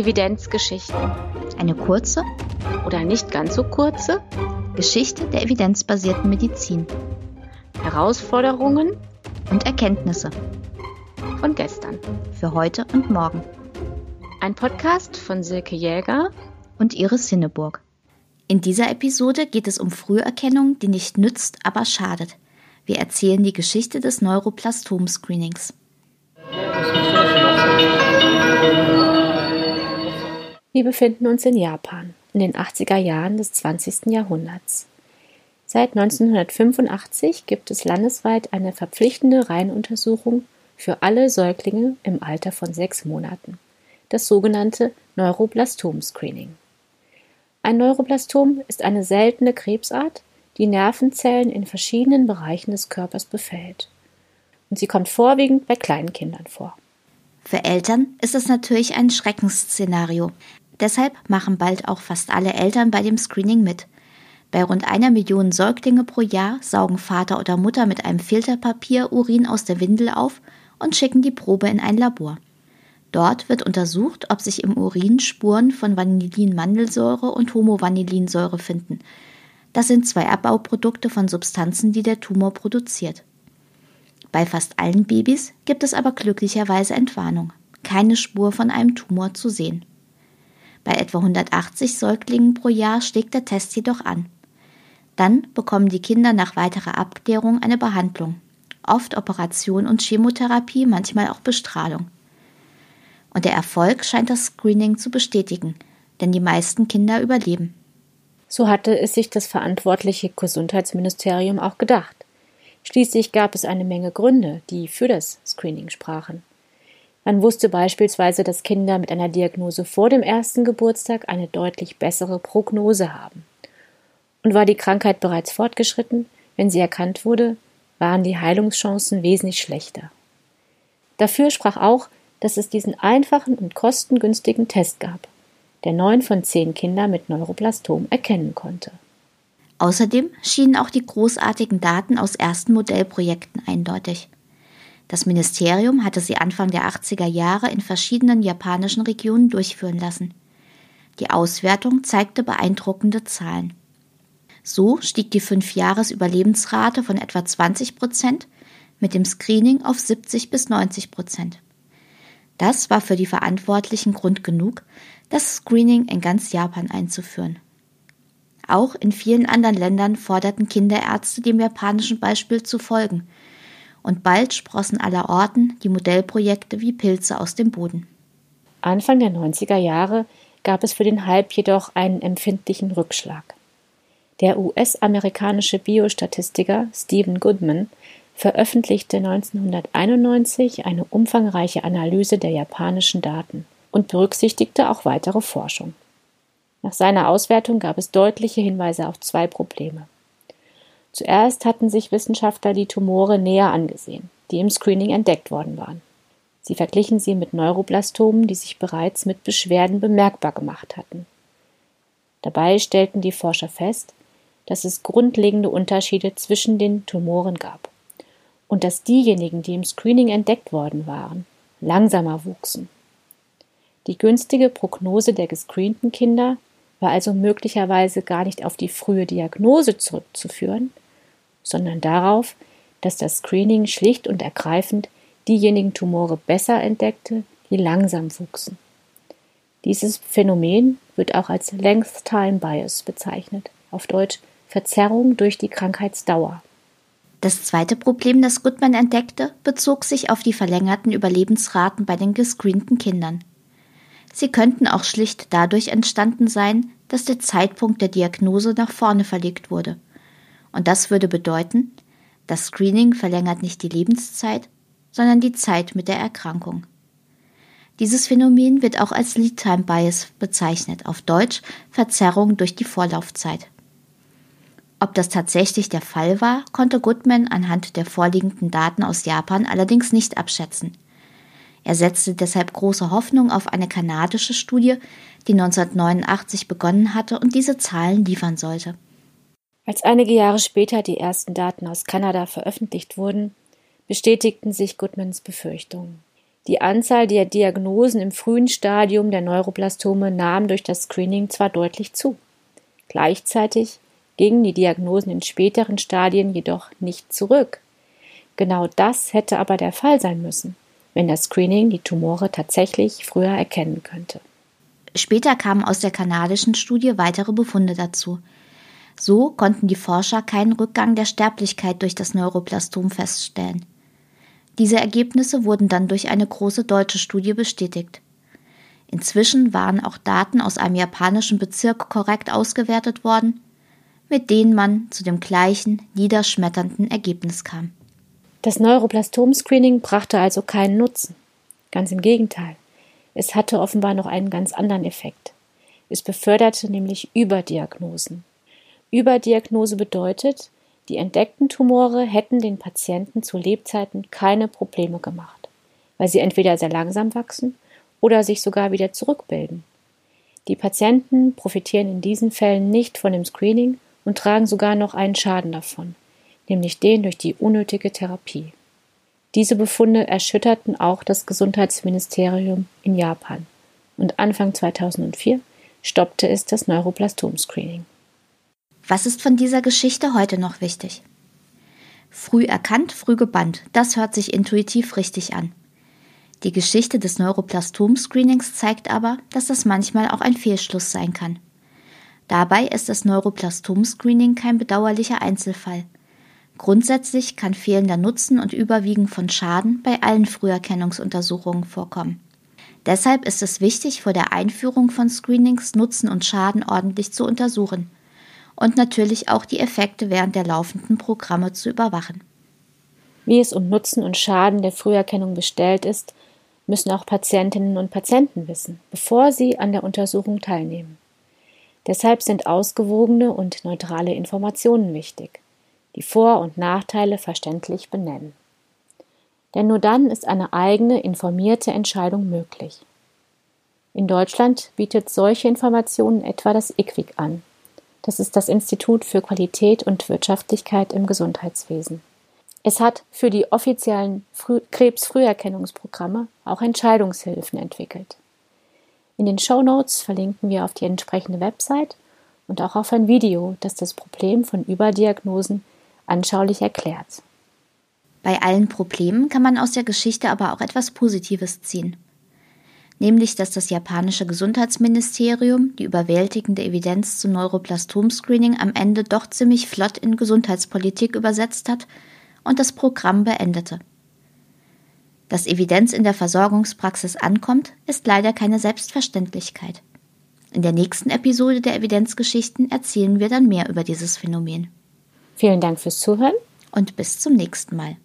Evidenzgeschichten. Eine kurze oder nicht ganz so kurze Geschichte der evidenzbasierten Medizin. Herausforderungen und Erkenntnisse von gestern. Für heute und morgen. Ein Podcast von Silke Jäger und Iris Sinneburg. In dieser Episode geht es um Früherkennung, die nicht nützt, aber schadet. Wir erzählen die Geschichte des Neuroplastom-Screenings. Wir befinden uns in Japan in den 80er Jahren des 20. Jahrhunderts. Seit 1985 gibt es landesweit eine verpflichtende Reihenuntersuchung für alle Säuglinge im Alter von sechs Monaten, das sogenannte Neuroblastom-Screening. Ein Neuroblastom ist eine seltene Krebsart, die Nervenzellen in verschiedenen Bereichen des Körpers befällt. Und sie kommt vorwiegend bei kleinen Kindern vor. Für Eltern ist es natürlich ein Schreckensszenario, Deshalb machen bald auch fast alle Eltern bei dem Screening mit. Bei rund einer Million Säuglinge pro Jahr saugen Vater oder Mutter mit einem Filterpapier Urin aus der Windel auf und schicken die Probe in ein Labor. Dort wird untersucht, ob sich im Urin Spuren von Vanillin-Mandelsäure und Homovanillinsäure finden. Das sind zwei Abbauprodukte von Substanzen, die der Tumor produziert. Bei fast allen Babys gibt es aber glücklicherweise Entwarnung. Keine Spur von einem Tumor zu sehen. Bei etwa 180 Säuglingen pro Jahr schlägt der Test jedoch an. Dann bekommen die Kinder nach weiterer Abklärung eine Behandlung, oft Operation und Chemotherapie, manchmal auch Bestrahlung. Und der Erfolg scheint das Screening zu bestätigen, denn die meisten Kinder überleben. So hatte es sich das verantwortliche Gesundheitsministerium auch gedacht. Schließlich gab es eine Menge Gründe, die für das Screening sprachen. Man wusste beispielsweise, dass Kinder mit einer Diagnose vor dem ersten Geburtstag eine deutlich bessere Prognose haben. Und war die Krankheit bereits fortgeschritten, wenn sie erkannt wurde, waren die Heilungschancen wesentlich schlechter. Dafür sprach auch, dass es diesen einfachen und kostengünstigen Test gab, der neun von zehn Kinder mit Neuroplastom erkennen konnte. Außerdem schienen auch die großartigen Daten aus ersten Modellprojekten eindeutig. Das Ministerium hatte sie Anfang der 80er Jahre in verschiedenen japanischen Regionen durchführen lassen. Die Auswertung zeigte beeindruckende Zahlen. So stieg die Fünfjahres-Überlebensrate von etwa 20 Prozent mit dem Screening auf 70 bis 90 Prozent. Das war für die Verantwortlichen Grund genug, das Screening in ganz Japan einzuführen. Auch in vielen anderen Ländern forderten Kinderärzte dem japanischen Beispiel zu folgen – und bald sprossen allerorten die Modellprojekte wie Pilze aus dem Boden. Anfang der 90er Jahre gab es für den Hype jedoch einen empfindlichen Rückschlag. Der US-amerikanische Biostatistiker Stephen Goodman veröffentlichte 1991 eine umfangreiche Analyse der japanischen Daten und berücksichtigte auch weitere Forschung. Nach seiner Auswertung gab es deutliche Hinweise auf zwei Probleme. Zuerst hatten sich Wissenschaftler die Tumore näher angesehen, die im Screening entdeckt worden waren. Sie verglichen sie mit Neuroblastomen, die sich bereits mit Beschwerden bemerkbar gemacht hatten. Dabei stellten die Forscher fest, dass es grundlegende Unterschiede zwischen den Tumoren gab und dass diejenigen, die im Screening entdeckt worden waren, langsamer wuchsen. Die günstige Prognose der gescreenten Kinder war also möglicherweise gar nicht auf die frühe Diagnose zurückzuführen, sondern darauf, dass das Screening schlicht und ergreifend diejenigen Tumore besser entdeckte, die langsam wuchsen. Dieses Phänomen wird auch als Length Time Bias bezeichnet, auf Deutsch Verzerrung durch die Krankheitsdauer. Das zweite Problem, das Goodman entdeckte, bezog sich auf die verlängerten Überlebensraten bei den gescreenten Kindern. Sie könnten auch schlicht dadurch entstanden sein, dass der Zeitpunkt der Diagnose nach vorne verlegt wurde – und das würde bedeuten, das Screening verlängert nicht die Lebenszeit, sondern die Zeit mit der Erkrankung. Dieses Phänomen wird auch als Lead Time Bias bezeichnet, auf Deutsch Verzerrung durch die Vorlaufzeit. Ob das tatsächlich der Fall war, konnte Goodman anhand der vorliegenden Daten aus Japan allerdings nicht abschätzen. Er setzte deshalb große Hoffnung auf eine kanadische Studie, die 1989 begonnen hatte und diese Zahlen liefern sollte. Als einige Jahre später die ersten Daten aus Kanada veröffentlicht wurden, bestätigten sich Goodmans Befürchtungen. Die Anzahl der Diagnosen im frühen Stadium der Neuroblastome nahm durch das Screening zwar deutlich zu. Gleichzeitig gingen die Diagnosen in späteren Stadien jedoch nicht zurück. Genau das hätte aber der Fall sein müssen, wenn das Screening die Tumore tatsächlich früher erkennen könnte. Später kamen aus der kanadischen Studie weitere Befunde dazu. So konnten die Forscher keinen Rückgang der Sterblichkeit durch das Neuroblastom feststellen. Diese Ergebnisse wurden dann durch eine große deutsche Studie bestätigt. Inzwischen waren auch Daten aus einem japanischen Bezirk korrekt ausgewertet worden, mit denen man zu dem gleichen niederschmetternden Ergebnis kam. Das Neuroblastom-Screening brachte also keinen Nutzen. Ganz im Gegenteil. Es hatte offenbar noch einen ganz anderen Effekt. Es beförderte nämlich Überdiagnosen. Überdiagnose bedeutet, die entdeckten Tumore hätten den Patienten zu Lebzeiten keine Probleme gemacht, weil sie entweder sehr langsam wachsen oder sich sogar wieder zurückbilden. Die Patienten profitieren in diesen Fällen nicht von dem Screening und tragen sogar noch einen Schaden davon, nämlich den durch die unnötige Therapie. Diese Befunde erschütterten auch das Gesundheitsministerium in Japan und Anfang 2004 stoppte es das Neuroblastom-Screening. Was ist von dieser Geschichte heute noch wichtig? Früh erkannt, früh gebannt, das hört sich intuitiv richtig an. Die Geschichte des Neuroplastom-Screenings zeigt aber, dass das manchmal auch ein Fehlschluss sein kann. Dabei ist das Neuroplastom-Screening kein bedauerlicher Einzelfall. Grundsätzlich kann fehlender Nutzen und Überwiegen von Schaden bei allen Früherkennungsuntersuchungen vorkommen. Deshalb ist es wichtig, vor der Einführung von Screenings Nutzen und Schaden ordentlich zu untersuchen und natürlich auch die Effekte während der laufenden Programme zu überwachen. Wie es um Nutzen und Schaden der Früherkennung bestellt ist, müssen auch Patientinnen und Patienten wissen, bevor sie an der Untersuchung teilnehmen. Deshalb sind ausgewogene und neutrale Informationen wichtig, die Vor- und Nachteile verständlich benennen. Denn nur dann ist eine eigene, informierte Entscheidung möglich. In Deutschland bietet solche Informationen etwa das IQWIC an, das ist das Institut für Qualität und Wirtschaftlichkeit im Gesundheitswesen. Es hat für die offiziellen Früh Krebsfrüherkennungsprogramme auch Entscheidungshilfen entwickelt. In den Show Notes verlinken wir auf die entsprechende Website und auch auf ein Video, das das Problem von Überdiagnosen anschaulich erklärt. Bei allen Problemen kann man aus der Geschichte aber auch etwas Positives ziehen nämlich dass das japanische Gesundheitsministerium die überwältigende Evidenz zum Neuroplastom-Screening am Ende doch ziemlich flott in Gesundheitspolitik übersetzt hat und das Programm beendete. Dass Evidenz in der Versorgungspraxis ankommt, ist leider keine Selbstverständlichkeit. In der nächsten Episode der Evidenzgeschichten erzählen wir dann mehr über dieses Phänomen. Vielen Dank fürs Zuhören und bis zum nächsten Mal.